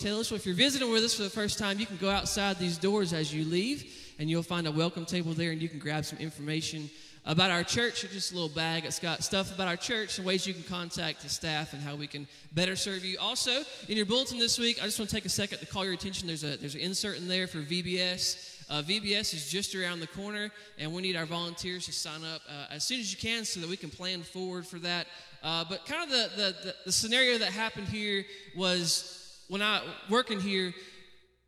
Tell us. Well, if you're visiting with us for the first time, you can go outside these doors as you leave, and you'll find a welcome table there, and you can grab some information about our church, just a little bag. It's got stuff about our church and ways you can contact the staff and how we can better serve you. Also, in your bulletin this week, I just want to take a second to call your attention. There's a there's an insert in there for VBS. Uh, VBS is just around the corner, and we need our volunteers to sign up uh, as soon as you can so that we can plan forward for that. Uh, but kind of the, the, the, the scenario that happened here was when I working here,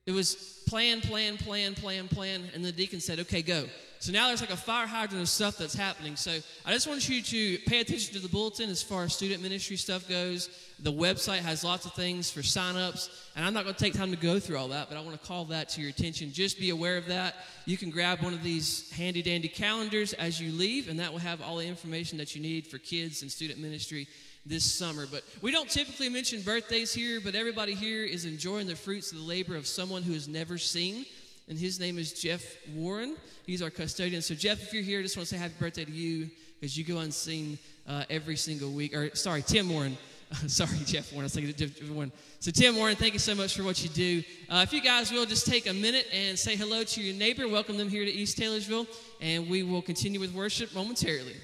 it was plan, plan, plan, plan, plan, and the deacon said, okay, go. So now there's like a fire hydrant of stuff that's happening. So I just want you to pay attention to the bulletin as far as student ministry stuff goes. The website has lots of things for signups, and I'm not going to take time to go through all that, but I want to call that to your attention. Just be aware of that. You can grab one of these handy dandy calendars as you leave, and that will have all the information that you need for kids and student ministry this summer. But we don't typically mention birthdays here, but everybody here is enjoying the fruits of the labor of someone who has never seen. And his name is Jeff Warren. He's our custodian. So, Jeff, if you're here, I just want to say happy birthday to you because you go unseen uh, every single week. Or, sorry, Tim Warren. sorry, Jeff Warren. I was thinking Jeff Warren. So, Tim Warren, thank you so much for what you do. Uh, if you guys will just take a minute and say hello to your neighbor, welcome them here to East Taylorsville, and we will continue with worship momentarily.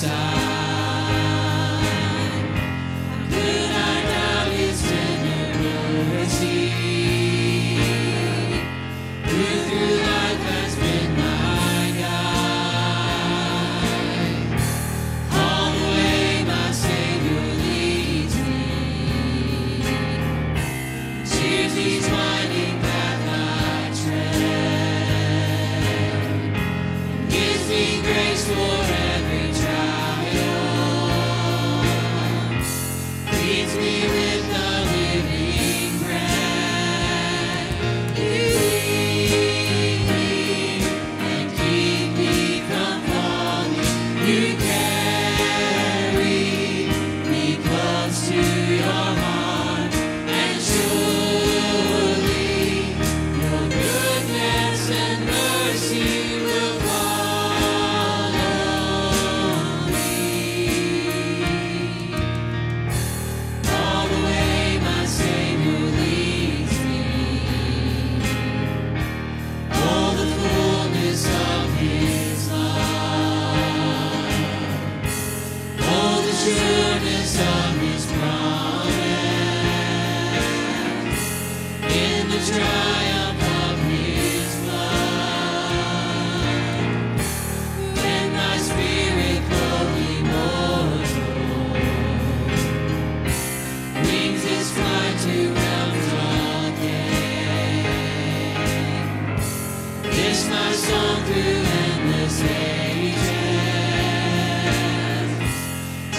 Beside?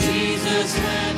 Jesus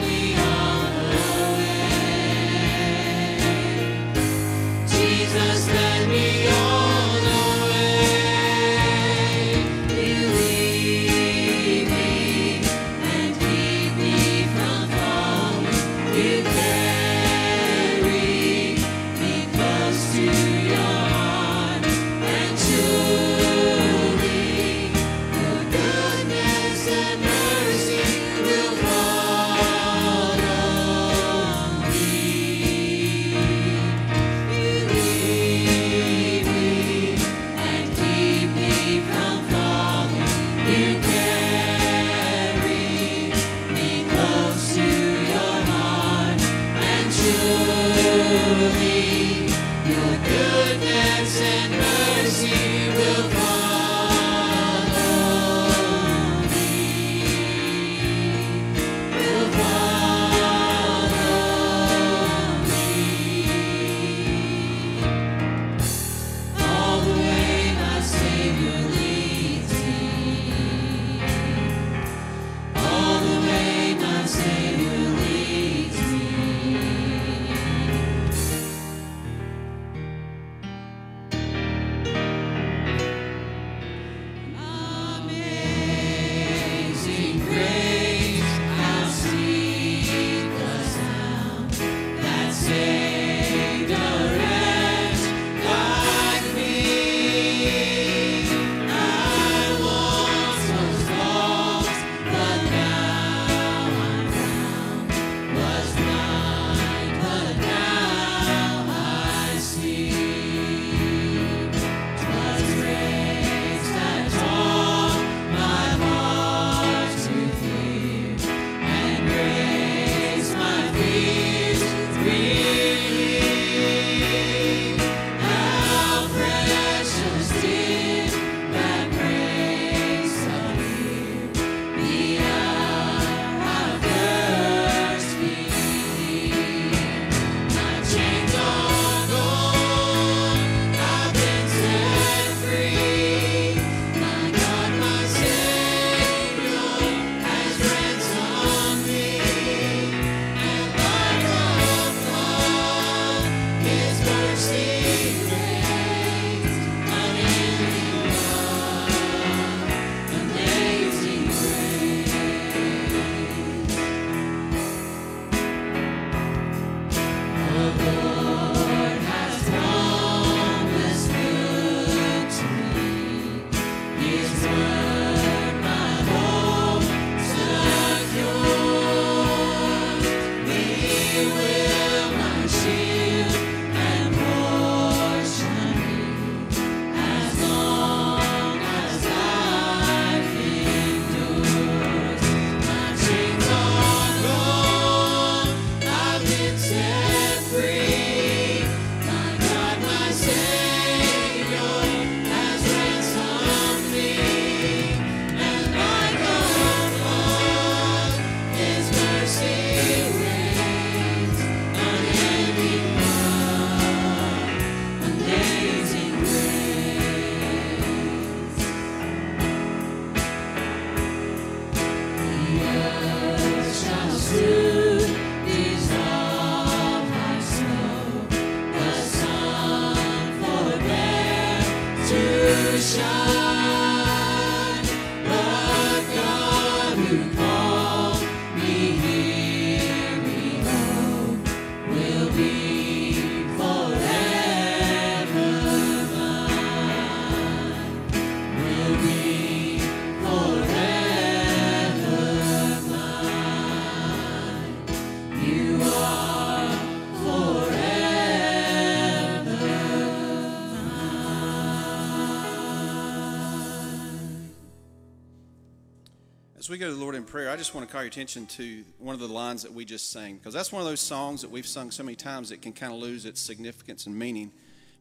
we go to the Lord in prayer, I just want to call your attention to one of the lines that we just sang, because that's one of those songs that we've sung so many times it can kind of lose its significance and meaning.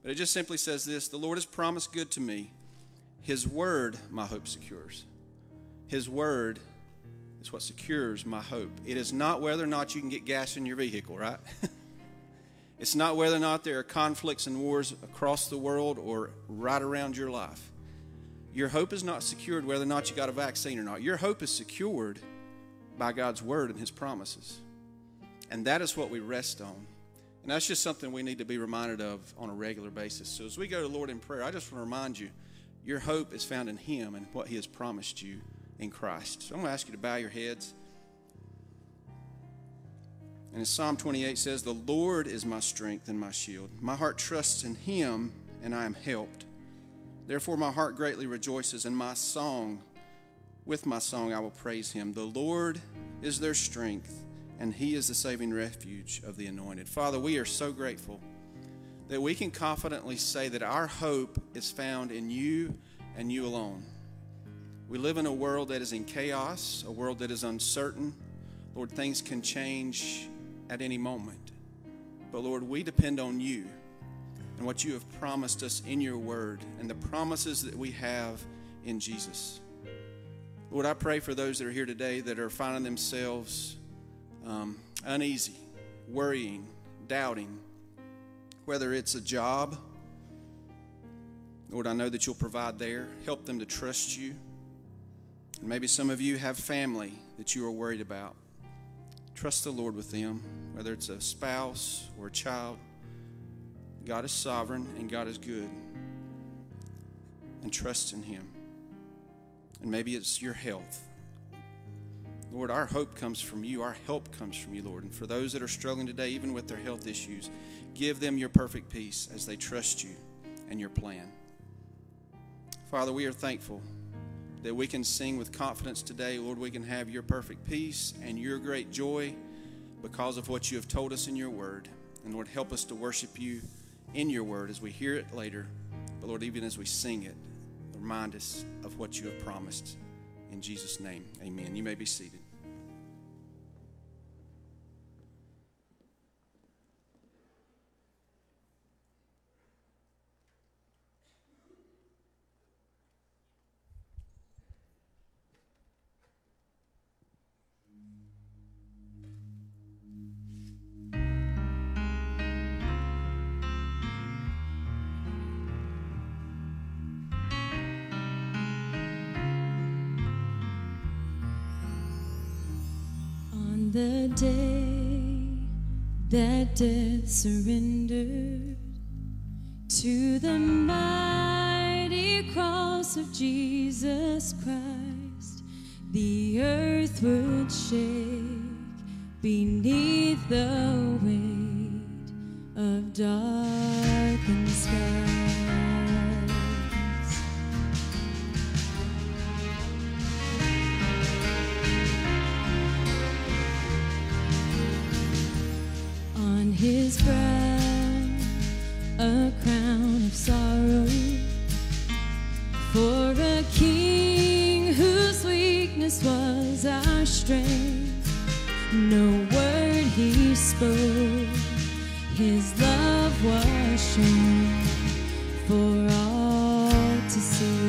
But it just simply says this The Lord has promised good to me. His word, my hope secures. His word is what secures my hope. It is not whether or not you can get gas in your vehicle, right? it's not whether or not there are conflicts and wars across the world or right around your life. Your hope is not secured whether or not you got a vaccine or not. Your hope is secured by God's word and his promises. And that is what we rest on. And that's just something we need to be reminded of on a regular basis. So as we go to the Lord in prayer, I just want to remind you your hope is found in him and what he has promised you in Christ. So I'm going to ask you to bow your heads. And as Psalm 28 says, The Lord is my strength and my shield. My heart trusts in him, and I am helped. Therefore, my heart greatly rejoices, and my song, with my song, I will praise him. The Lord is their strength, and he is the saving refuge of the anointed. Father, we are so grateful that we can confidently say that our hope is found in you and you alone. We live in a world that is in chaos, a world that is uncertain. Lord, things can change at any moment. But Lord, we depend on you and what you have promised us in your word and the promises that we have in Jesus. Lord, I pray for those that are here today that are finding themselves um, uneasy, worrying, doubting, whether it's a job. Lord, I know that you'll provide there. Help them to trust you. And maybe some of you have family that you are worried about. Trust the Lord with them, whether it's a spouse or a child. God is sovereign and God is good. And trust in Him. And maybe it's your health. Lord, our hope comes from you. Our help comes from you, Lord. And for those that are struggling today, even with their health issues, give them your perfect peace as they trust you and your plan. Father, we are thankful that we can sing with confidence today. Lord, we can have your perfect peace and your great joy because of what you have told us in your word. And Lord, help us to worship you in your word as we hear it later. But Lord, even as we sing it, remind us of what you have promised. In Jesus' name, amen. You may be seated. Surrendered to the mighty cross of Jesus Christ, the earth would shake beneath the weight of darkened spoke, his love was shown for all to see.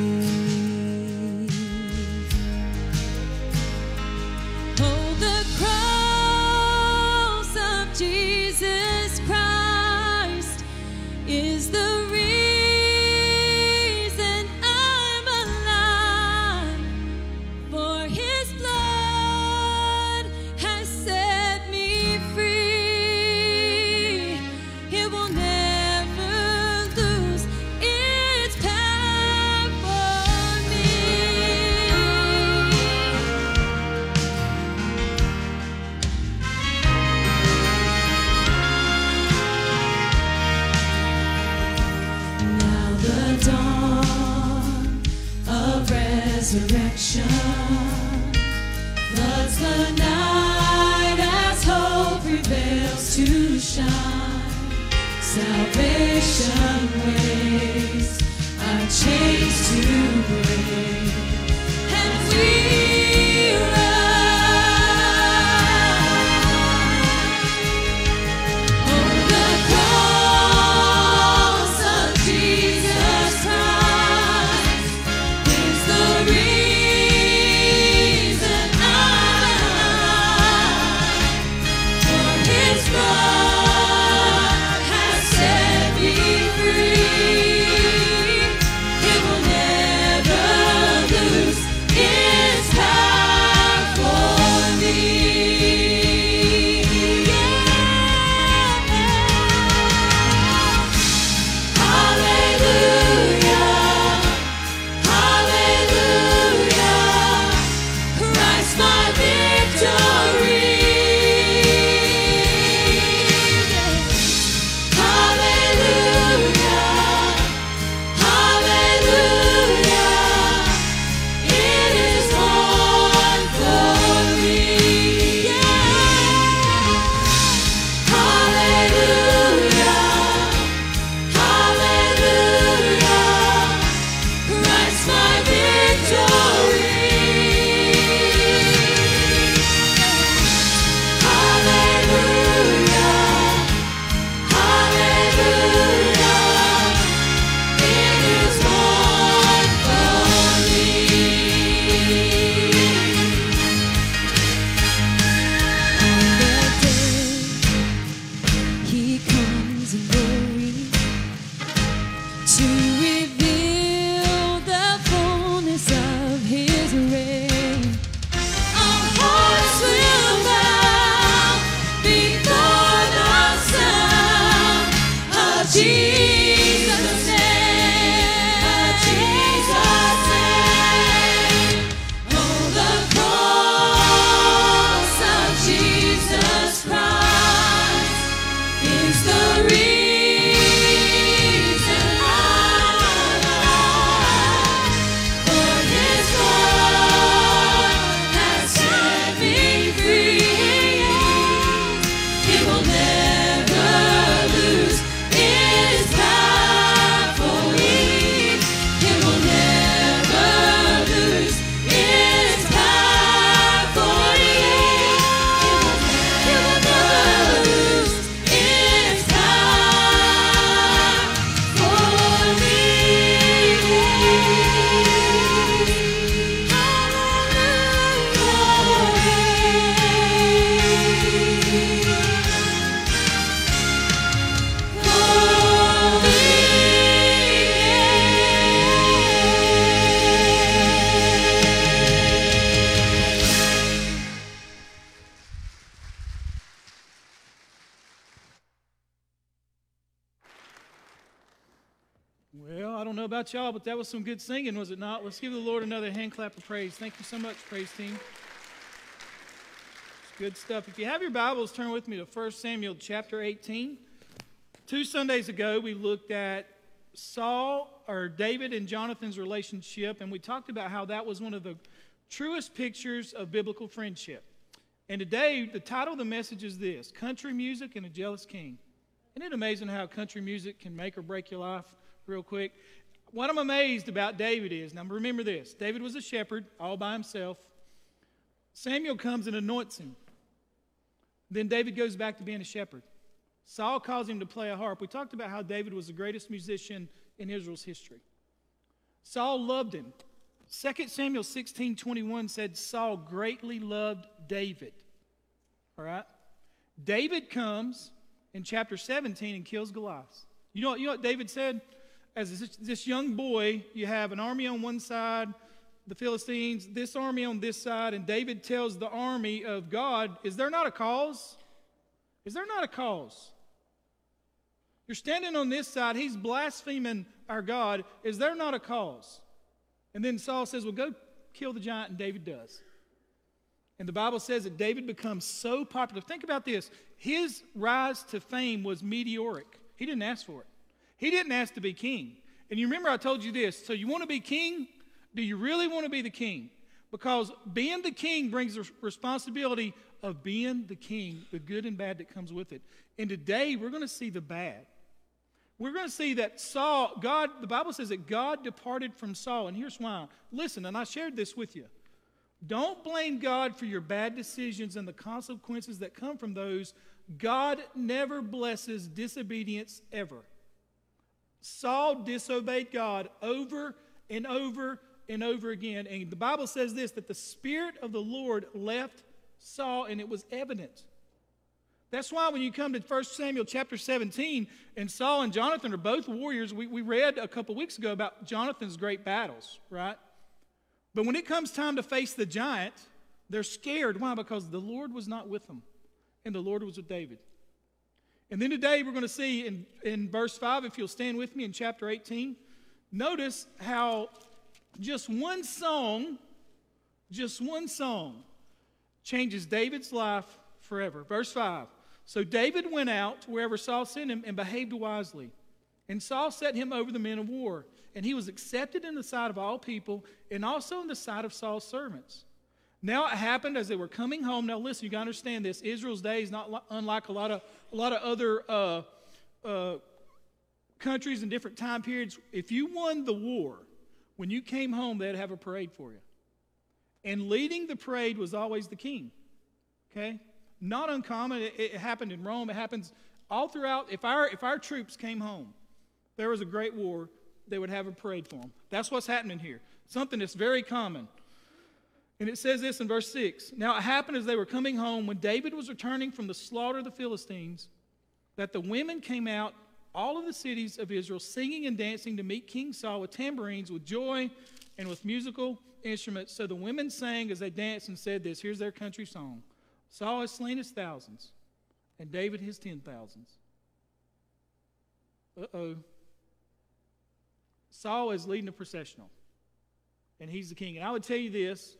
About y'all, but that was some good singing, was it not? Let's give the Lord another hand clap of praise. Thank you so much, praise team. It's good stuff. If you have your Bibles, turn with me to 1 Samuel chapter 18. Two Sundays ago, we looked at Saul or David and Jonathan's relationship, and we talked about how that was one of the truest pictures of biblical friendship. And today, the title of the message is this Country Music and a Jealous King. Isn't it amazing how country music can make or break your life real quick? What I'm amazed about David is, now remember this David was a shepherd all by himself. Samuel comes and anoints him. Then David goes back to being a shepherd. Saul calls him to play a harp. We talked about how David was the greatest musician in Israel's history. Saul loved him. 2 Samuel 16 21 said Saul greatly loved David. All right? David comes in chapter 17 and kills Goliath. You know, what, you know what David said? As this, young boy, you have an army on one side, the Philistines, this army on this side, and David tells the army of God, Is there not a cause? Is there not a cause? You're standing on this side, he's blaspheming our God. Is there not a cause? And then Saul says, Well, go kill the giant, and David does. And the Bible says that David becomes so popular. Think about this his rise to fame was meteoric. He didn't ask for it, he didn't ask to be king. And you remember I told you this. So you want to be king? Do you really want to be the king? Because being the king brings the responsibility of being the king, the good and bad that comes with it. And today we're going to see the bad. We're going to see that Saul, God, the Bible says that God departed from Saul. And here's why. Listen, and I shared this with you. Don't blame God for your bad decisions and the consequences that come from those. God never blesses disobedience ever. Saul disobeyed God over and over and over again. And the Bible says this that the Spirit of the Lord left Saul, and it was evident. That's why when you come to 1 Samuel chapter 17, and Saul and Jonathan are both warriors, we, we read a couple weeks ago about Jonathan's great battles, right? But when it comes time to face the giant, they're scared. Why? Because the Lord was not with them, and the Lord was with David. And then today we're going to see in, in verse 5, if you'll stand with me in chapter 18, notice how just one song, just one song, changes David's life forever. Verse 5 so David went out wherever Saul sent him and behaved wisely. And Saul set him over the men of war. And he was accepted in the sight of all people and also in the sight of Saul's servants. Now it happened as they were coming home. Now listen, you got to understand this. Israel's day is not unlike a lot of, a lot of other uh, uh, countries in different time periods. If you won the war, when you came home, they'd have a parade for you. And leading the parade was always the king. Okay? Not uncommon. It, it, happened in Rome. It happens all throughout. If our, if our troops came home, there was a great war, they would have a parade for them. That's what's happening here. Something that's very common. And it says this in verse 6 Now it happened as they were coming home, when David was returning from the slaughter of the Philistines, that the women came out, all of the cities of Israel, singing and dancing to meet King Saul with tambourines, with joy, and with musical instruments. So the women sang as they danced and said this here's their country song. Saul has slain his thousands, and David his ten thousands. Uh oh. Saul is leading a processional, and he's the king. And I would tell you this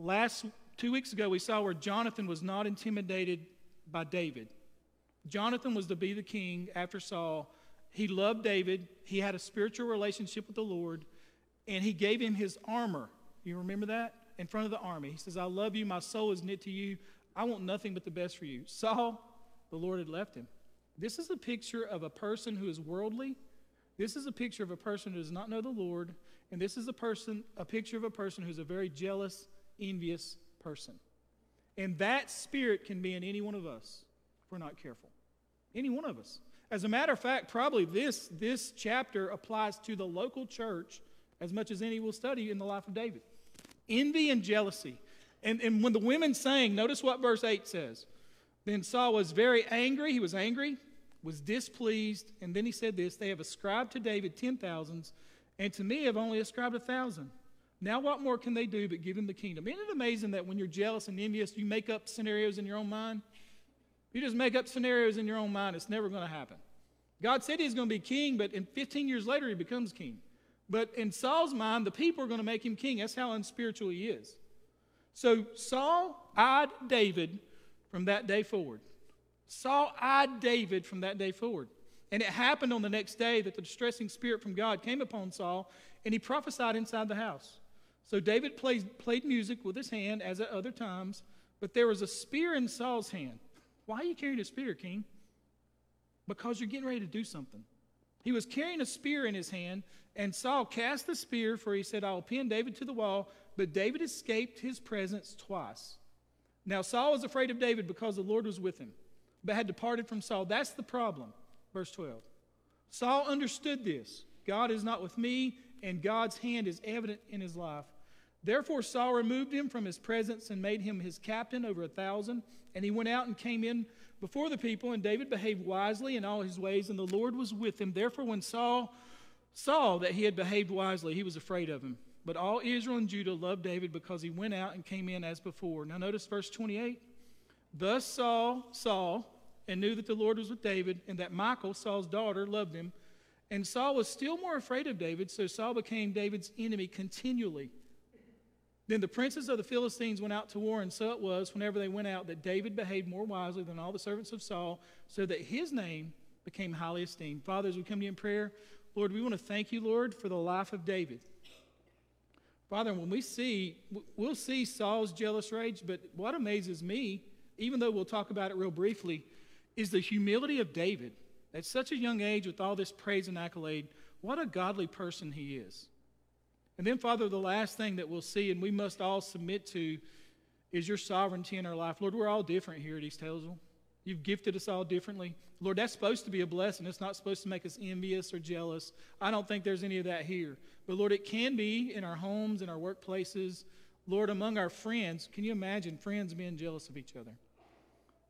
last two weeks ago, we saw where Jonathan was not intimidated by David. Jonathan was to be the king after Saul. He loved David, he had a spiritual relationship with the Lord, and he gave him his armor. You remember that? In front of the army. He says, I love you, my soul is knit to you. I want nothing but the best for you. Saul, the Lord had left him. This is a picture of a person who is worldly. This is a picture of a person who does not know the Lord. And this is a person, a picture of a person who's a very jealous, envious person. And that spirit can be in any one of us if we're not careful. Any one of us. As a matter of fact, probably this, this chapter applies to the local church as much as any will study in the life of David. Envy and jealousy. And, and when the women sang, notice what verse 8 says. Then Saul was very angry. He was angry, was displeased. And then he said this They have ascribed to David ten thousands, and to me have only ascribed a thousand. Now, what more can they do but give him the kingdom? Isn't it amazing that when you're jealous and envious, you make up scenarios in your own mind? You just make up scenarios in your own mind, it's never going to happen. God said he's going to be king, but in 15 years later, he becomes king. But in Saul's mind, the people are going to make him king. That's how unspiritual he is. So Saul eyed David from that day forward. Saul eyed David from that day forward. And it happened on the next day that the distressing spirit from God came upon Saul, and he prophesied inside the house. So David played, played music with his hand, as at other times, but there was a spear in Saul's hand. Why are you carrying a spear, king? Because you're getting ready to do something. He was carrying a spear in his hand, and Saul cast the spear, for he said, I will pin David to the wall. But David escaped his presence twice. Now Saul was afraid of David because the Lord was with him, but had departed from Saul. That's the problem. Verse 12. Saul understood this God is not with me, and God's hand is evident in his life. Therefore, Saul removed him from his presence and made him his captain over a thousand. And he went out and came in before the people, and David behaved wisely in all his ways, and the Lord was with him. Therefore, when Saul saw that he had behaved wisely, he was afraid of him. But all Israel and Judah loved David because he went out and came in as before. Now, notice verse 28. Thus Saul saw and knew that the Lord was with David, and that Michal, Saul's daughter, loved him. And Saul was still more afraid of David, so Saul became David's enemy continually. Then the princes of the Philistines went out to war, and so it was, whenever they went out, that David behaved more wisely than all the servants of Saul, so that his name became highly esteemed. Father, as we come to you in prayer, Lord, we want to thank you, Lord, for the life of David. Father, when we see, we'll see Saul's jealous rage, but what amazes me, even though we'll talk about it real briefly, is the humility of David. At such a young age, with all this praise and accolade, what a godly person he is. And then, Father, the last thing that we'll see and we must all submit to is your sovereignty in our life. Lord, we're all different here at East Taylorsville. You've gifted us all differently. Lord, that's supposed to be a blessing. It's not supposed to make us envious or jealous. I don't think there's any of that here. But Lord, it can be in our homes, in our workplaces. Lord, among our friends. Can you imagine friends being jealous of each other?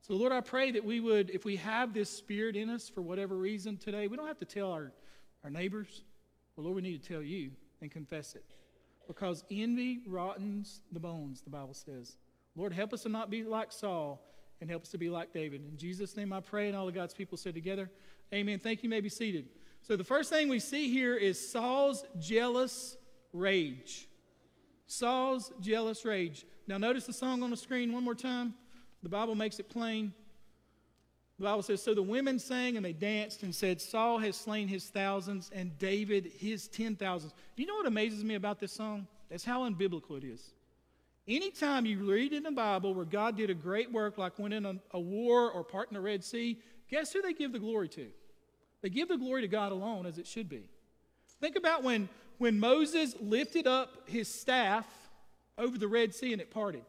So, Lord, I pray that we would, if we have this spirit in us for whatever reason today, we don't have to tell our, our neighbors. But, Lord, we need to tell you and confess it. Because envy rottens the bones, the Bible says. Lord, help us to not be like Saul and help us to be like David. In Jesus' name I pray, and all of God's people said together, Amen. Thank you. you may be seated. So the first thing we see here is Saul's jealous rage. Saul's jealous rage. Now notice the song on the screen one more time. The Bible makes it plain. The Bible says, So the women sang and they danced and said, Saul has slain his thousands and David his ten thousands. You know what amazes me about this song? That's how unbiblical it is. Anytime you read in the Bible where God did a great work, like winning a, a war or parting the Red Sea, guess who they give the glory to? They give the glory to God alone, as it should be. Think about when, when Moses lifted up his staff over the Red Sea and it parted.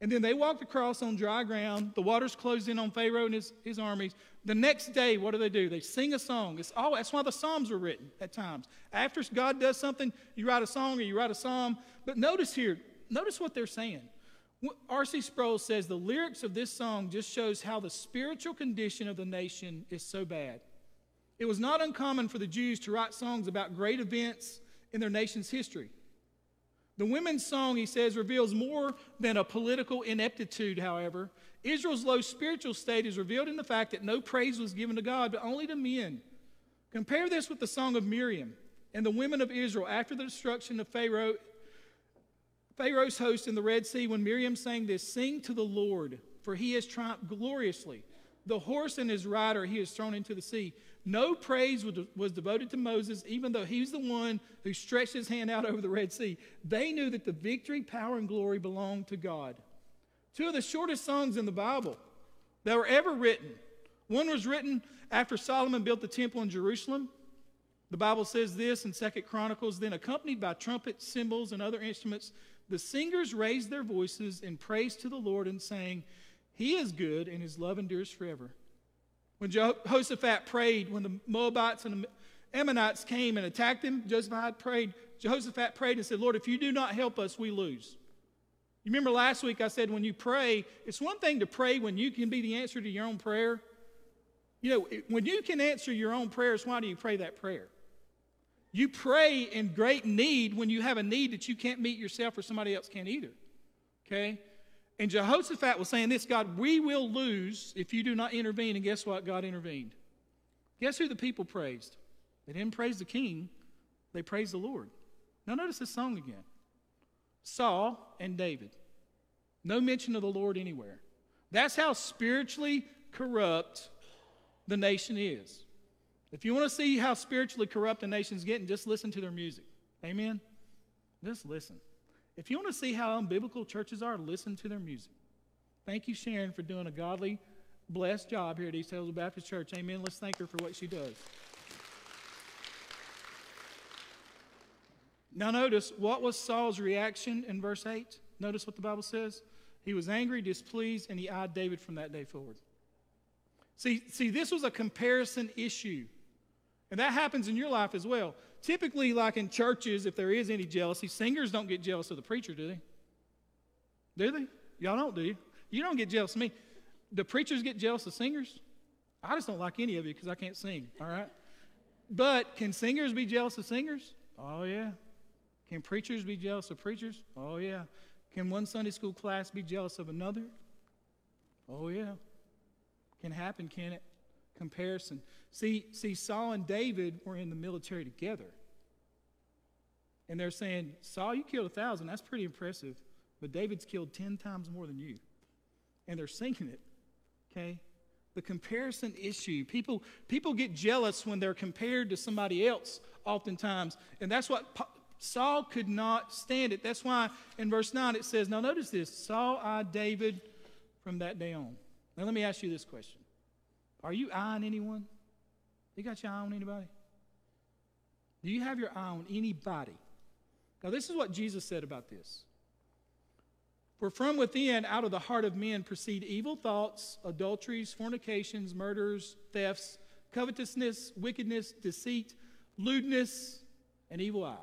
And then they walked across on dry ground. The waters closed in on Pharaoh and his, his armies. The next day, what do they do? They sing a song. It's all, that's why the Psalms were written at times. After God does something, you write a song or you write a psalm. But notice here, notice what they're saying. R.C. Sproul says the lyrics of this song just shows how the spiritual condition of the nation is so bad. It was not uncommon for the Jews to write songs about great events in their nation's history. The women's song, he says, reveals more than a political ineptitude, however. Israel's low spiritual state is revealed in the fact that no praise was given to God, but only to men. Compare this with the song of Miriam and the women of Israel after the destruction of Pharaoh, Pharaoh's host in the Red Sea when Miriam sang this Sing to the Lord, for he has triumphed gloriously. The horse and his rider he has thrown into the sea. No praise was devoted to Moses, even though he was the one who stretched his hand out over the Red Sea. They knew that the victory, power, and glory belonged to God. Two of the shortest songs in the Bible that were ever written. One was written after Solomon built the temple in Jerusalem. The Bible says this in Second Chronicles then, accompanied by trumpets, cymbals, and other instruments, the singers raised their voices in praise to the Lord and sang, He is good, and His love endures forever. When Jehoshaphat prayed, when the Moabites and the Ammonites came and attacked him, Jehoshaphat prayed, Jehoshaphat prayed and said, Lord, if you do not help us, we lose. You remember last week I said when you pray, it's one thing to pray when you can be the answer to your own prayer. You know, when you can answer your own prayers, why do you pray that prayer? You pray in great need when you have a need that you can't meet yourself or somebody else can't either. Okay? And Jehoshaphat was saying this God, we will lose if you do not intervene. And guess what? God intervened. Guess who the people praised? They didn't praise the king, they praised the Lord. Now, notice this song again Saul and David. No mention of the Lord anywhere. That's how spiritually corrupt the nation is. If you want to see how spiritually corrupt a nation's getting, just listen to their music. Amen? Just listen. If you want to see how unbiblical churches are, listen to their music. Thank you, Sharon, for doing a godly, blessed job here at East Hills Baptist Church. Amen. Let's thank her for what she does. Now, notice what was Saul's reaction in verse 8? Notice what the Bible says. He was angry, displeased, and he eyed David from that day forward. See, see, this was a comparison issue. And that happens in your life as well. Typically, like in churches, if there is any jealousy, singers don't get jealous of the preacher, do they? Do they? Y'all don't, do you? You don't get jealous of me. The preachers get jealous of singers? I just don't like any of you because I can't sing, all right? But can singers be jealous of singers? Oh, yeah. Can preachers be jealous of preachers? Oh, yeah. Can one Sunday school class be jealous of another? Oh, yeah. Can happen, can it? Comparison. See, see, Saul and David were in the military together. And they're saying, Saul, you killed a thousand. That's pretty impressive. But David's killed 10 times more than you. And they're singing it. Okay? The comparison issue. People, people get jealous when they're compared to somebody else, oftentimes. And that's what Saul could not stand it. That's why in verse 9 it says, Now notice this Saul eyed David from that day on. Now let me ask you this question Are you eyeing anyone? You got your eye on anybody? Do you have your eye on anybody? Now, this is what Jesus said about this. For from within, out of the heart of men, proceed evil thoughts, adulteries, fornications, murders, thefts, covetousness, wickedness, deceit, lewdness, and evil eye.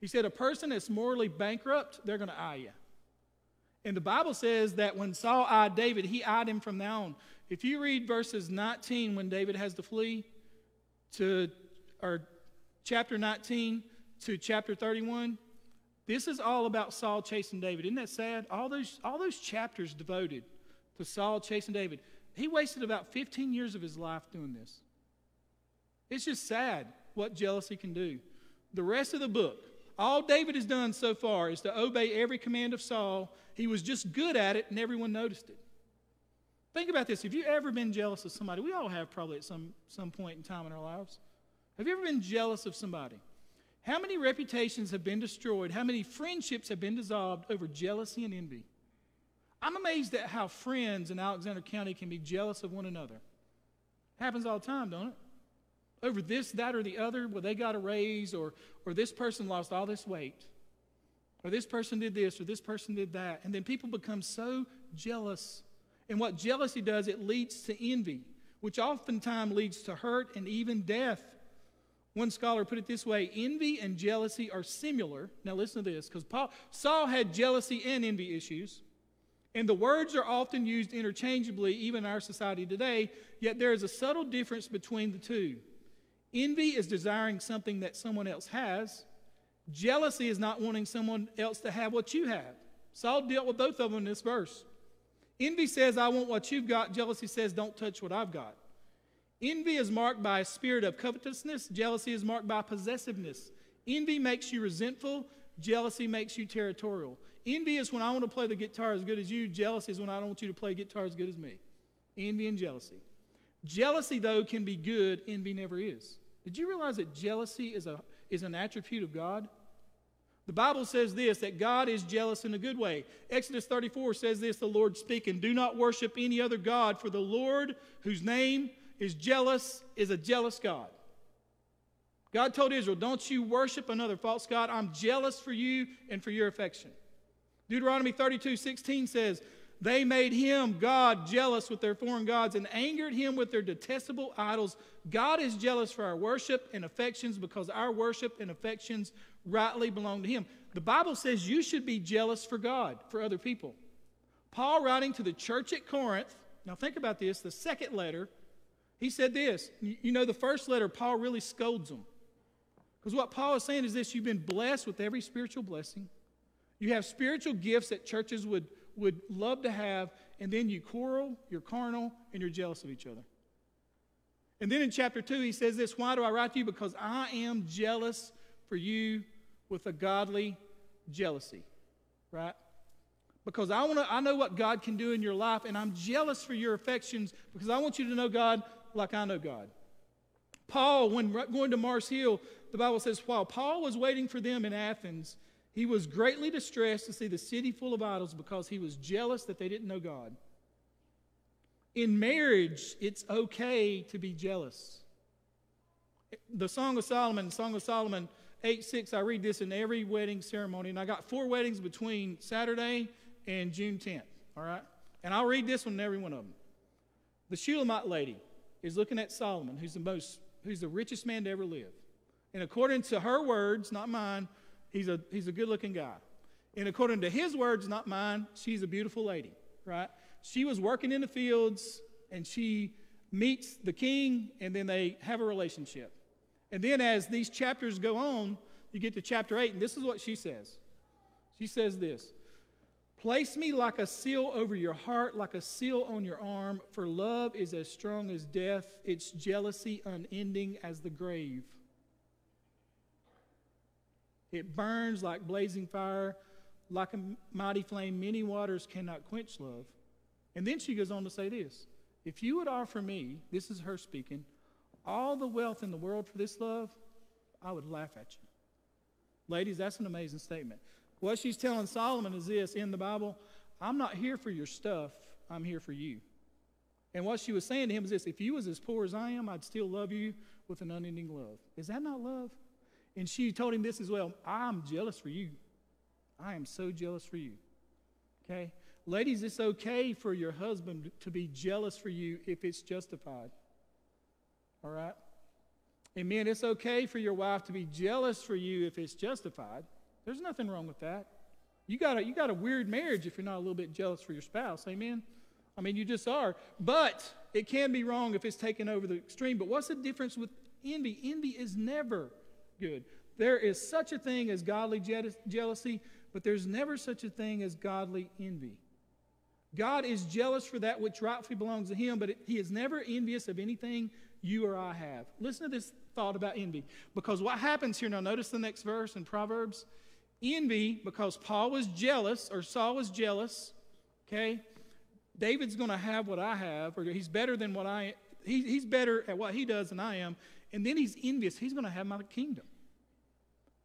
He said, a person that's morally bankrupt, they're going to eye you. And the Bible says that when Saul eyed David, he eyed him from now on. If you read verses 19 when David has to flee to, or chapter 19 to chapter 31, this is all about Saul chasing David. Isn't that sad? All those, all those chapters devoted to Saul chasing David. He wasted about 15 years of his life doing this. It's just sad what jealousy can do. The rest of the book, all David has done so far is to obey every command of Saul. He was just good at it, and everyone noticed it. Think about this. Have you ever been jealous of somebody? We all have probably at some, some point in time in our lives. Have you ever been jealous of somebody? How many reputations have been destroyed? How many friendships have been dissolved over jealousy and envy? I'm amazed at how friends in Alexander County can be jealous of one another. Happens all the time, don't it? Over this, that, or the other, well, they got a raise, or, or this person lost all this weight, or this person did this, or this person did that. And then people become so jealous. And what jealousy does, it leads to envy, which oftentimes leads to hurt and even death. One scholar put it this way envy and jealousy are similar. Now, listen to this, because Paul Saul had jealousy and envy issues. And the words are often used interchangeably, even in our society today, yet there is a subtle difference between the two. Envy is desiring something that someone else has. Jealousy is not wanting someone else to have what you have. Saul dealt with both of them in this verse. Envy says, I want what you've got. Jealousy says, don't touch what I've got. Envy is marked by a spirit of covetousness. Jealousy is marked by possessiveness. Envy makes you resentful. Jealousy makes you territorial. Envy is when I want to play the guitar as good as you. Jealousy is when I don't want you to play guitar as good as me. Envy and jealousy. Jealousy, though, can be good. Envy never is. Did you realize that jealousy is, a, is an attribute of God? The Bible says this that God is jealous in a good way. Exodus 34 says this the Lord speaking, Do not worship any other God, for the Lord, whose name is jealous, is a jealous God. God told Israel, Don't you worship another false God. I'm jealous for you and for your affection. Deuteronomy 32 16 says, they made him, God, jealous with their foreign gods and angered him with their detestable idols. God is jealous for our worship and affections because our worship and affections rightly belong to him. The Bible says you should be jealous for God, for other people. Paul, writing to the church at Corinth, now think about this, the second letter, he said this. You know, the first letter, Paul really scolds them. Because what Paul is saying is this you've been blessed with every spiritual blessing. You have spiritual gifts that churches would would love to have, and then you quarrel, you're carnal, and you're jealous of each other. And then in chapter 2, he says this Why do I write to you? Because I am jealous for you with a godly jealousy, right? Because I, wanna, I know what God can do in your life, and I'm jealous for your affections because I want you to know God like I know God. Paul, when going to Mars Hill, the Bible says, while Paul was waiting for them in Athens, he was greatly distressed to see the city full of idols because he was jealous that they didn't know God. In marriage, it's okay to be jealous. The Song of Solomon, Song of Solomon 8 6, I read this in every wedding ceremony, and I got four weddings between Saturday and June 10th, all right? And I'll read this one in every one of them. The Shulamite lady is looking at Solomon, who's the most, who's the richest man to ever live. And according to her words, not mine, he's a, he's a good looking guy. And according to his words, not mine, she's a beautiful lady, right? She was working in the fields and she meets the king and then they have a relationship. And then as these chapters go on, you get to chapter 8, and this is what she says. She says this Place me like a seal over your heart, like a seal on your arm, for love is as strong as death, its jealousy unending as the grave. It burns like blazing fire, like a mighty flame. Many waters cannot quench love. And then she goes on to say this If you would offer me, this is her speaking, all the wealth in the world for this love, I would laugh at you. Ladies, that's an amazing statement. What she's telling Solomon is this in the Bible I'm not here for your stuff, I'm here for you. And what she was saying to him is this if you was as poor as I am, I'd still love you with an unending love. Is that not love? And she told him this as well I'm jealous for you. I am so jealous for you. Okay? Ladies, it's okay for your husband to be jealous for you if it's justified. All right? Amen. It's okay for your wife to be jealous for you if it's justified. There's nothing wrong with that. You got, a, you got a weird marriage if you're not a little bit jealous for your spouse. Amen? I mean, you just are. But it can be wrong if it's taken over the extreme. But what's the difference with envy? Envy is never good. There is such a thing as godly jealousy, but there's never such a thing as godly envy. God is jealous for that which rightfully belongs to Him, but it, He is never envious of anything you or I have. Listen to this thought about envy. Because what happens here, now notice the next verse in Proverbs envy because Paul was jealous or Saul was jealous, okay? David's going to have what I have, or he's better than what I he, he's better at what he does than I am. And then he's envious. He's going to have my kingdom.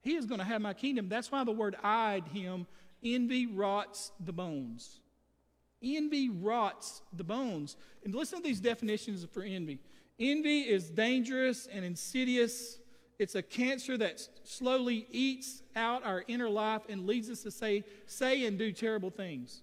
He is going to have my kingdom. That's why the word eyed him. Envy rots the bones. Envy rots the bones. And listen to these definitions for envy. Envy is dangerous and insidious it's a cancer that slowly eats out our inner life and leads us to say, say and do terrible things.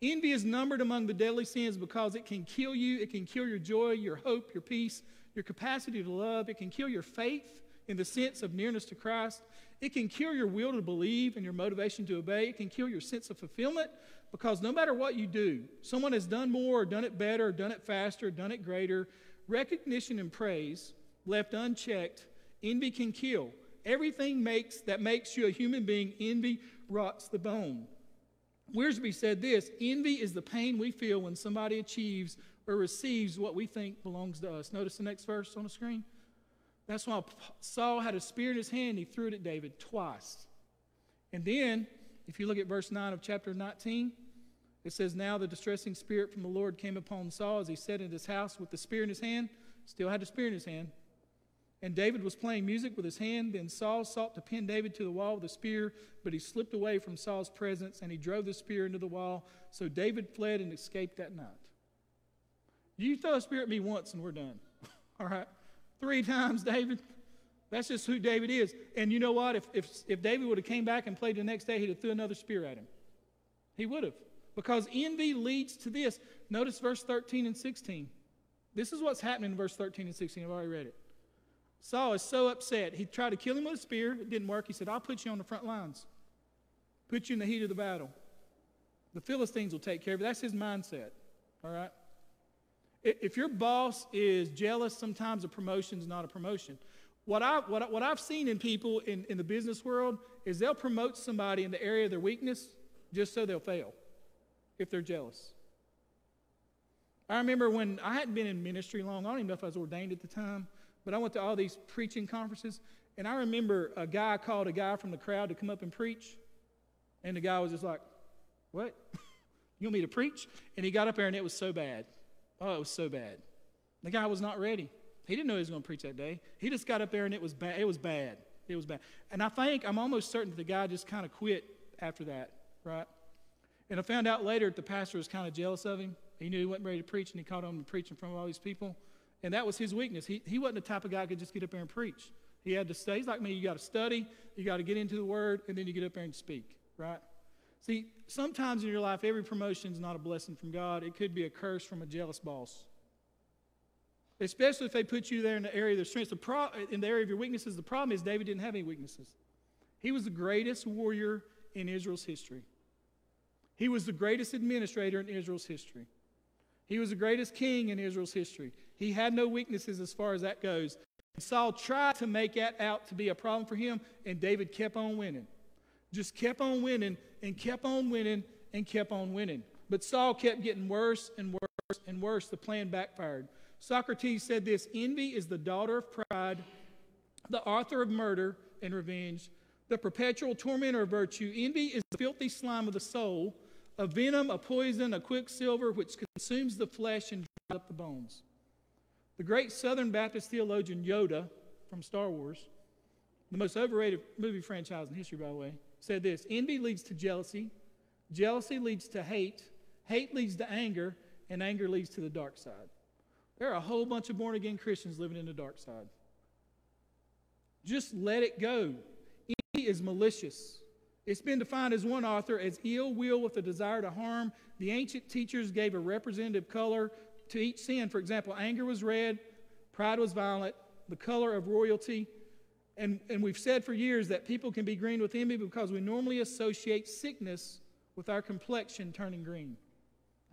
Envy is numbered among the deadly sins because it can kill you. It can kill your joy, your hope, your peace, your capacity to love. It can kill your faith in the sense of nearness to Christ. It can kill your will to believe and your motivation to obey. It can kill your sense of fulfillment because no matter what you do, someone has done more or done it better or done it faster, or done it greater. Recognition and praise left unchecked Envy can kill. Everything makes that makes you a human being, envy rots the bone. Wiersbe said this envy is the pain we feel when somebody achieves or receives what we think belongs to us. Notice the next verse on the screen. That's why Saul had a spear in his hand, he threw it at David twice. And then, if you look at verse 9 of chapter 19, it says, Now the distressing spirit from the Lord came upon Saul as he sat in his house with the spear in his hand, still had the spear in his hand. And David was playing music with his hand. Then Saul sought to pin David to the wall with a spear, but he slipped away from Saul's presence and he drove the spear into the wall. So David fled and escaped that night. You throw a spear at me once and we're done. All right? Three times, David. That's just who David is. And you know what? If, if, if David would have came back and played the next day, he'd have threw another spear at him. He would have. Because envy leads to this. Notice verse 13 and 16. This is what's happening in verse 13 and 16. I've already read it. Saul is so upset. He tried to kill him with a spear. It didn't work. He said, I'll put you on the front lines, put you in the heat of the battle. The Philistines will take care of you. That's his mindset. All right? If your boss is jealous, sometimes a promotion is not a promotion. What, I, what, what I've seen in people in, in the business world is they'll promote somebody in the area of their weakness just so they'll fail if they're jealous. I remember when I hadn't been in ministry long, I don't even know if I was ordained at the time, but I went to all these preaching conferences, and I remember a guy called a guy from the crowd to come up and preach, and the guy was just like, What? you want me to preach? And he got up there, and it was so bad. Oh, it was so bad. The guy was not ready. He didn't know he was going to preach that day. He just got up there, and it was bad. It was bad. It was bad. And I think, I'm almost certain that the guy just kind of quit after that, right? And I found out later that the pastor was kind of jealous of him. He knew he wasn't ready to preach, and he called him to preach in front of all these people. And that was his weakness. He, he wasn't the type of guy who could just get up there and preach. He had to stay. He's like me. You got to study, you got to get into the word, and then you get up there and speak, right? See, sometimes in your life, every promotion is not a blessing from God. It could be a curse from a jealous boss. Especially if they put you there in the area of their strengths. The pro- in the area of your weaknesses, the problem is David didn't have any weaknesses. He was the greatest warrior in Israel's history. He was the greatest administrator in Israel's history. He was the greatest king in Israel's history. He had no weaknesses as far as that goes. And Saul tried to make that out to be a problem for him, and David kept on winning. Just kept on winning and kept on winning and kept on winning. But Saul kept getting worse and worse and worse. The plan backfired. Socrates said this envy is the daughter of pride, the author of murder and revenge, the perpetual tormentor of virtue. Envy is the filthy slime of the soul a venom, a poison, a quicksilver which consumes the flesh and dries up the bones. The great Southern Baptist theologian Yoda from Star Wars, the most overrated movie franchise in history, by the way, said this Envy leads to jealousy, jealousy leads to hate, hate leads to anger, and anger leads to the dark side. There are a whole bunch of born again Christians living in the dark side. Just let it go. Envy is malicious. It's been defined as one author as ill will with a desire to harm. The ancient teachers gave a representative color to each sin. For example, anger was red, pride was violet, the color of royalty. And, and we've said for years that people can be green with envy because we normally associate sickness with our complexion turning green.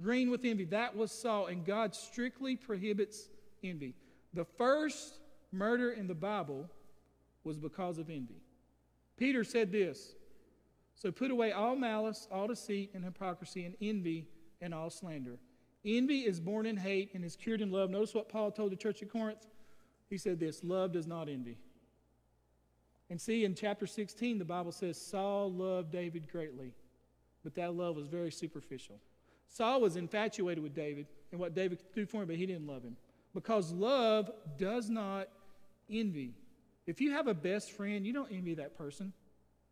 Green with envy. That was Saul, and God strictly prohibits envy. The first murder in the Bible was because of envy. Peter said this so put away all malice, all deceit, and hypocrisy, and envy, and all slander. Envy is born in hate and is cured in love. Notice what Paul told the church at Corinth. He said this love does not envy. And see, in chapter 16, the Bible says Saul loved David greatly, but that love was very superficial. Saul was infatuated with David and what David could do for him, but he didn't love him. Because love does not envy. If you have a best friend, you don't envy that person.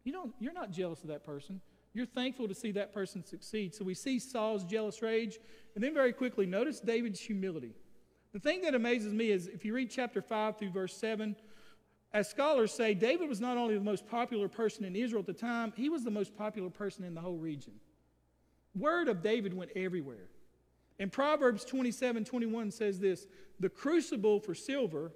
You don't, you're not jealous of that person. You're thankful to see that person succeed. So we see Saul's jealous rage, and then very quickly, notice David's humility. The thing that amazes me is if you read chapter 5 through verse 7, as scholars say, David was not only the most popular person in Israel at the time, he was the most popular person in the whole region. Word of David went everywhere. And Proverbs 27 21 says this The crucible for silver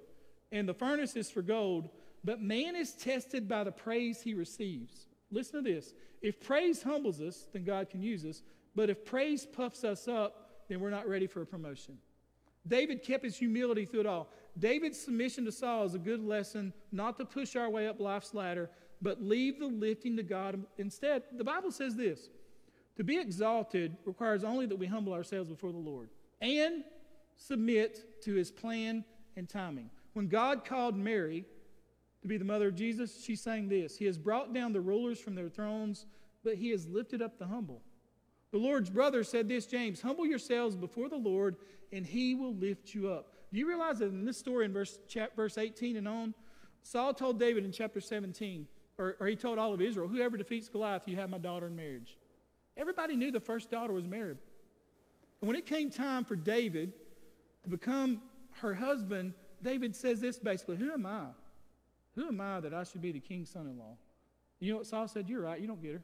and the furnace is for gold, but man is tested by the praise he receives. Listen to this. If praise humbles us, then God can use us. But if praise puffs us up, then we're not ready for a promotion. David kept his humility through it all. David's submission to Saul is a good lesson not to push our way up life's ladder, but leave the lifting to God instead. The Bible says this to be exalted requires only that we humble ourselves before the Lord and submit to his plan and timing. When God called Mary to be the mother of Jesus, she sang this He has brought down the rulers from their thrones, but he has lifted up the humble. The Lord's brother said this, James, humble yourselves before the Lord, and he will lift you up. Do you realize that in this story, in verse, verse 18 and on, Saul told David in chapter 17, or, or he told all of Israel, whoever defeats Goliath, you have my daughter in marriage. Everybody knew the first daughter was married. And when it came time for David to become her husband, David says this basically Who am I? Who am I that I should be the king's son in law? You know what Saul said? You're right, you don't get her.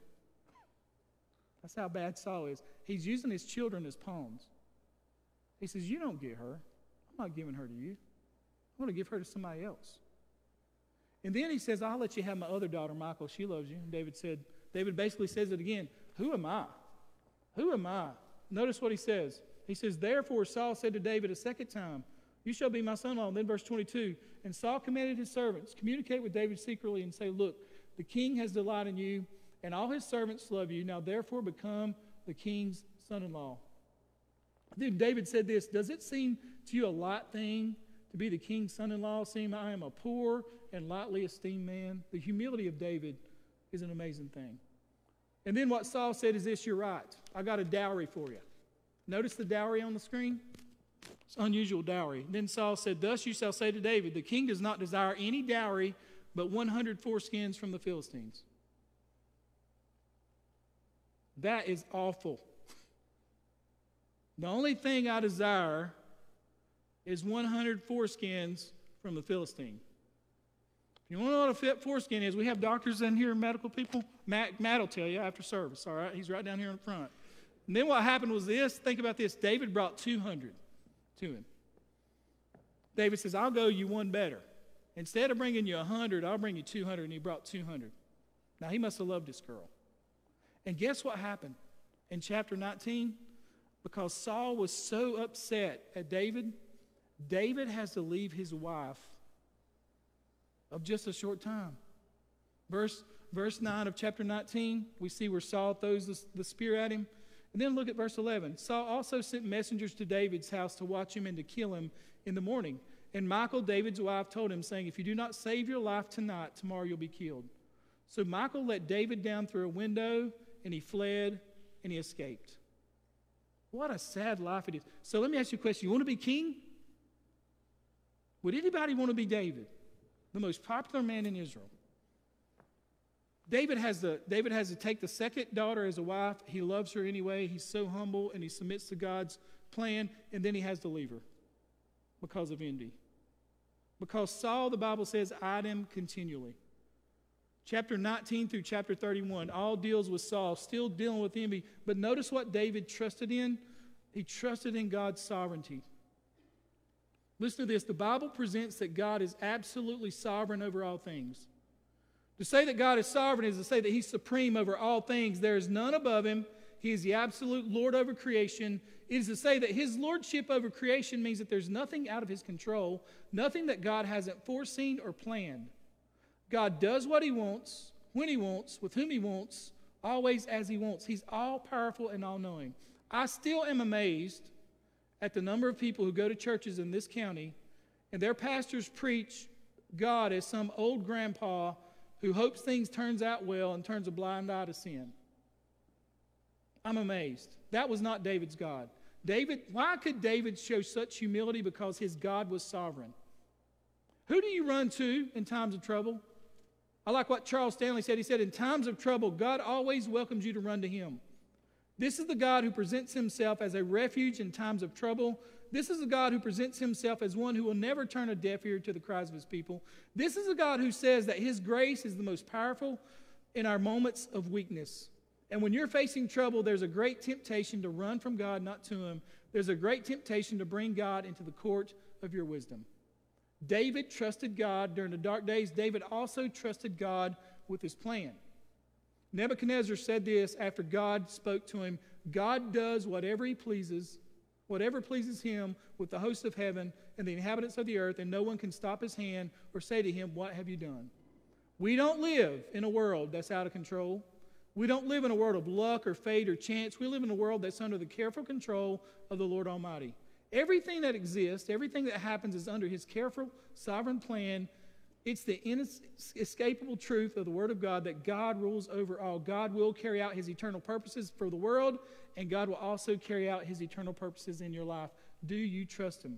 That's how bad Saul is. He's using his children as pawns. He says, You don't get her. I'm not giving her to you. I'm going to give her to somebody else. And then he says, I'll let you have my other daughter, Michal. She loves you. And David said, David basically says it again. Who am I? Who am I? Notice what he says. He says, Therefore, Saul said to David a second time, You shall be my son in law. Then verse 22 and Saul commanded his servants, communicate with David secretly and say, Look, the king has delight in you, and all his servants love you. Now therefore become the king's son in law. Then David said this Does it seem to you a light thing to be the king's son in law, seeing I am a poor and lightly esteemed man? The humility of David is an amazing thing. And then what Saul said is this You're right. I got a dowry for you. Notice the dowry on the screen? It's unusual dowry. Then Saul said, Thus you shall say to David, The king does not desire any dowry but 100 foreskins from the Philistines. That is awful. The only thing I desire is 100 foreskins from the Philistine. If you want to know what a fit foreskin is, we have doctors in here, medical people. Matt, Matt will tell you after service, all right? He's right down here in front. And then what happened was this think about this David brought 200 to him. David says, I'll go you one better. Instead of bringing you 100, I'll bring you 200. And he brought 200. Now, he must have loved this girl. And guess what happened in chapter 19? Because Saul was so upset at David, David has to leave his wife of just a short time. Verse, verse 9 of chapter 19, we see where Saul throws the, the spear at him. And then look at verse 11. Saul also sent messengers to David's house to watch him and to kill him in the morning. And Michal, David's wife, told him, saying, If you do not save your life tonight, tomorrow you'll be killed. So Michal let David down through a window, and he fled, and he escaped. What a sad life it is. So let me ask you a question. You want to be king? Would anybody want to be David, the most popular man in Israel? David has, the, David has to take the second daughter as a wife. He loves her anyway. He's so humble and he submits to God's plan, and then he has to leave her because of envy. Because Saul, the Bible says, eyed him continually. Chapter 19 through chapter 31 all deals with Saul, still dealing with envy. But notice what David trusted in. He trusted in God's sovereignty. Listen to this the Bible presents that God is absolutely sovereign over all things. To say that God is sovereign is to say that He's supreme over all things. There is none above Him. He is the absolute Lord over creation. It is to say that His lordship over creation means that there's nothing out of His control, nothing that God hasn't foreseen or planned. God does what He wants, when He wants, with whom He wants, always as He wants. He's all powerful and all knowing. I still am amazed at the number of people who go to churches in this county and their pastors preach God as some old grandpa who hopes things turns out well and turns a blind eye to sin. I'm amazed. That was not David's God. David, why could David show such humility? Because his God was sovereign. Who do you run to in times of trouble? I like what Charles Stanley said. He said, In times of trouble, God always welcomes you to run to him. This is the God who presents himself as a refuge in times of trouble. This is a God who presents himself as one who will never turn a deaf ear to the cries of his people. This is a God who says that his grace is the most powerful in our moments of weakness. And when you're facing trouble, there's a great temptation to run from God, not to him. There's a great temptation to bring God into the court of your wisdom. David trusted God during the dark days. David also trusted God with his plan. Nebuchadnezzar said this after God spoke to him God does whatever he pleases, whatever pleases him with the hosts of heaven and the inhabitants of the earth, and no one can stop his hand or say to him, What have you done? We don't live in a world that's out of control. We don't live in a world of luck or fate or chance. We live in a world that's under the careful control of the Lord Almighty. Everything that exists, everything that happens is under his careful, sovereign plan it's the inescapable truth of the Word of God that God rules over all. God will carry out His eternal purposes for the world, and God will also carry out His eternal purposes in your life. Do you trust Him?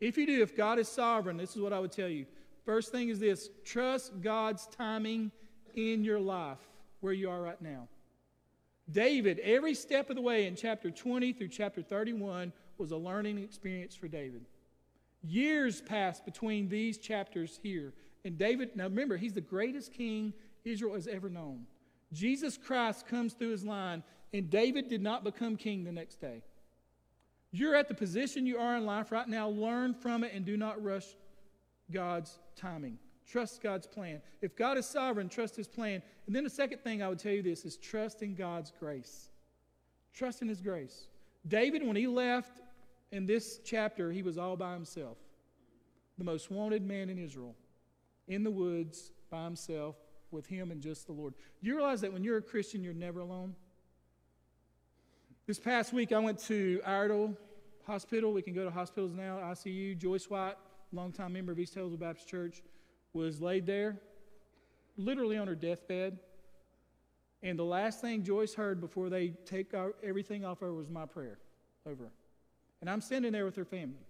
If you do, if God is sovereign, this is what I would tell you. First thing is this trust God's timing in your life, where you are right now. David, every step of the way in chapter 20 through chapter 31 was a learning experience for David. Years passed between these chapters here. And David, now remember, he's the greatest king Israel has ever known. Jesus Christ comes through his line, and David did not become king the next day. You're at the position you are in life right now. Learn from it and do not rush God's timing. Trust God's plan. If God is sovereign, trust his plan. And then the second thing I would tell you this is trust in God's grace. Trust in his grace. David, when he left in this chapter, he was all by himself, the most wanted man in Israel, in the woods by himself, with him and just the Lord. Do you realize that when you're a Christian, you're never alone? This past week, I went to Iredell hospital. We can go to hospitals now, ICU. Joyce White, longtime member of East Hillsville Baptist Church, was laid there, literally on her deathbed. And the last thing Joyce heard before they take our, everything off her was my prayer over her. And I'm standing there with her family.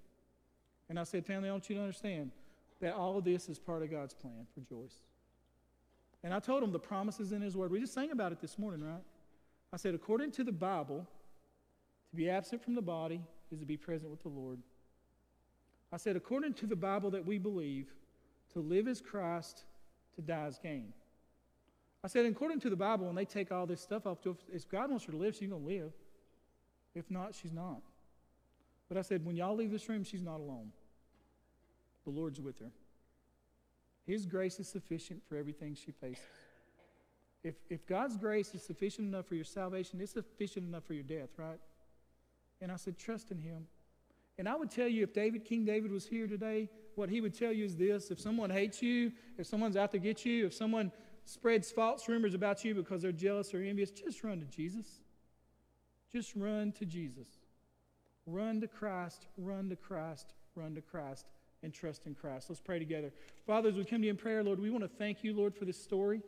And I said, Family, I want you to understand that all of this is part of God's plan for Joyce. And I told them the promises in His Word. We just sang about it this morning, right? I said, according to the Bible, to be absent from the body is to be present with the Lord. I said, according to the Bible that we believe, to live is Christ, to die is gain. I said, according to the Bible, when they take all this stuff off, if God wants her to live, she's going to live. If not, she's not. But I said, when y'all leave this room, she's not alone. The Lord's with her. His grace is sufficient for everything she faces. If, if God's grace is sufficient enough for your salvation, it's sufficient enough for your death, right? And I said, trust in Him. And I would tell you, if David, King David, was here today, what he would tell you is this if someone hates you, if someone's out to get you, if someone spreads false rumors about you because they're jealous or envious, just run to Jesus. Just run to Jesus. Run to Christ, run to Christ, run to Christ, and trust in Christ. Let's pray together. Father, as we come to you in prayer, Lord, we want to thank you, Lord, for this story.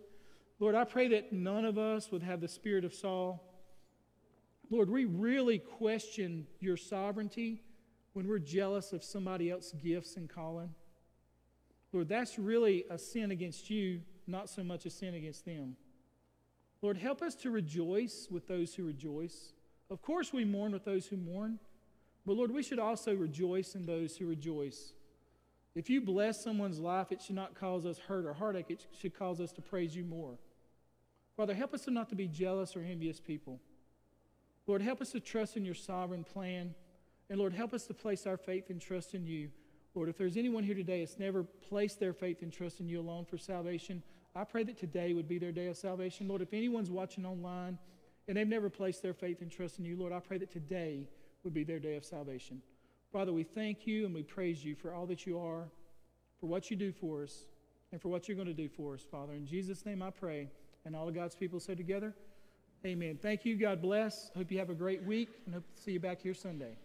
Lord, I pray that none of us would have the spirit of Saul. Lord, we really question your sovereignty when we're jealous of somebody else's gifts and calling. Lord, that's really a sin against you, not so much a sin against them. Lord, help us to rejoice with those who rejoice. Of course, we mourn with those who mourn, but Lord, we should also rejoice in those who rejoice. If you bless someone's life, it should not cause us hurt or heartache, it should cause us to praise you more. Father, help us to not to be jealous or envious people. Lord, help us to trust in your sovereign plan. And Lord, help us to place our faith and trust in you. Lord, if there's anyone here today that's never placed their faith and trust in you alone for salvation, I pray that today would be their day of salvation. Lord, if anyone's watching online and they've never placed their faith and trust in you, Lord, I pray that today would be their day of salvation. Father, we thank you and we praise you for all that you are, for what you do for us, and for what you're going to do for us, Father. In Jesus' name I pray. And all of God's people say together, Amen. Thank you. God bless. Hope you have a great week and hope to see you back here Sunday.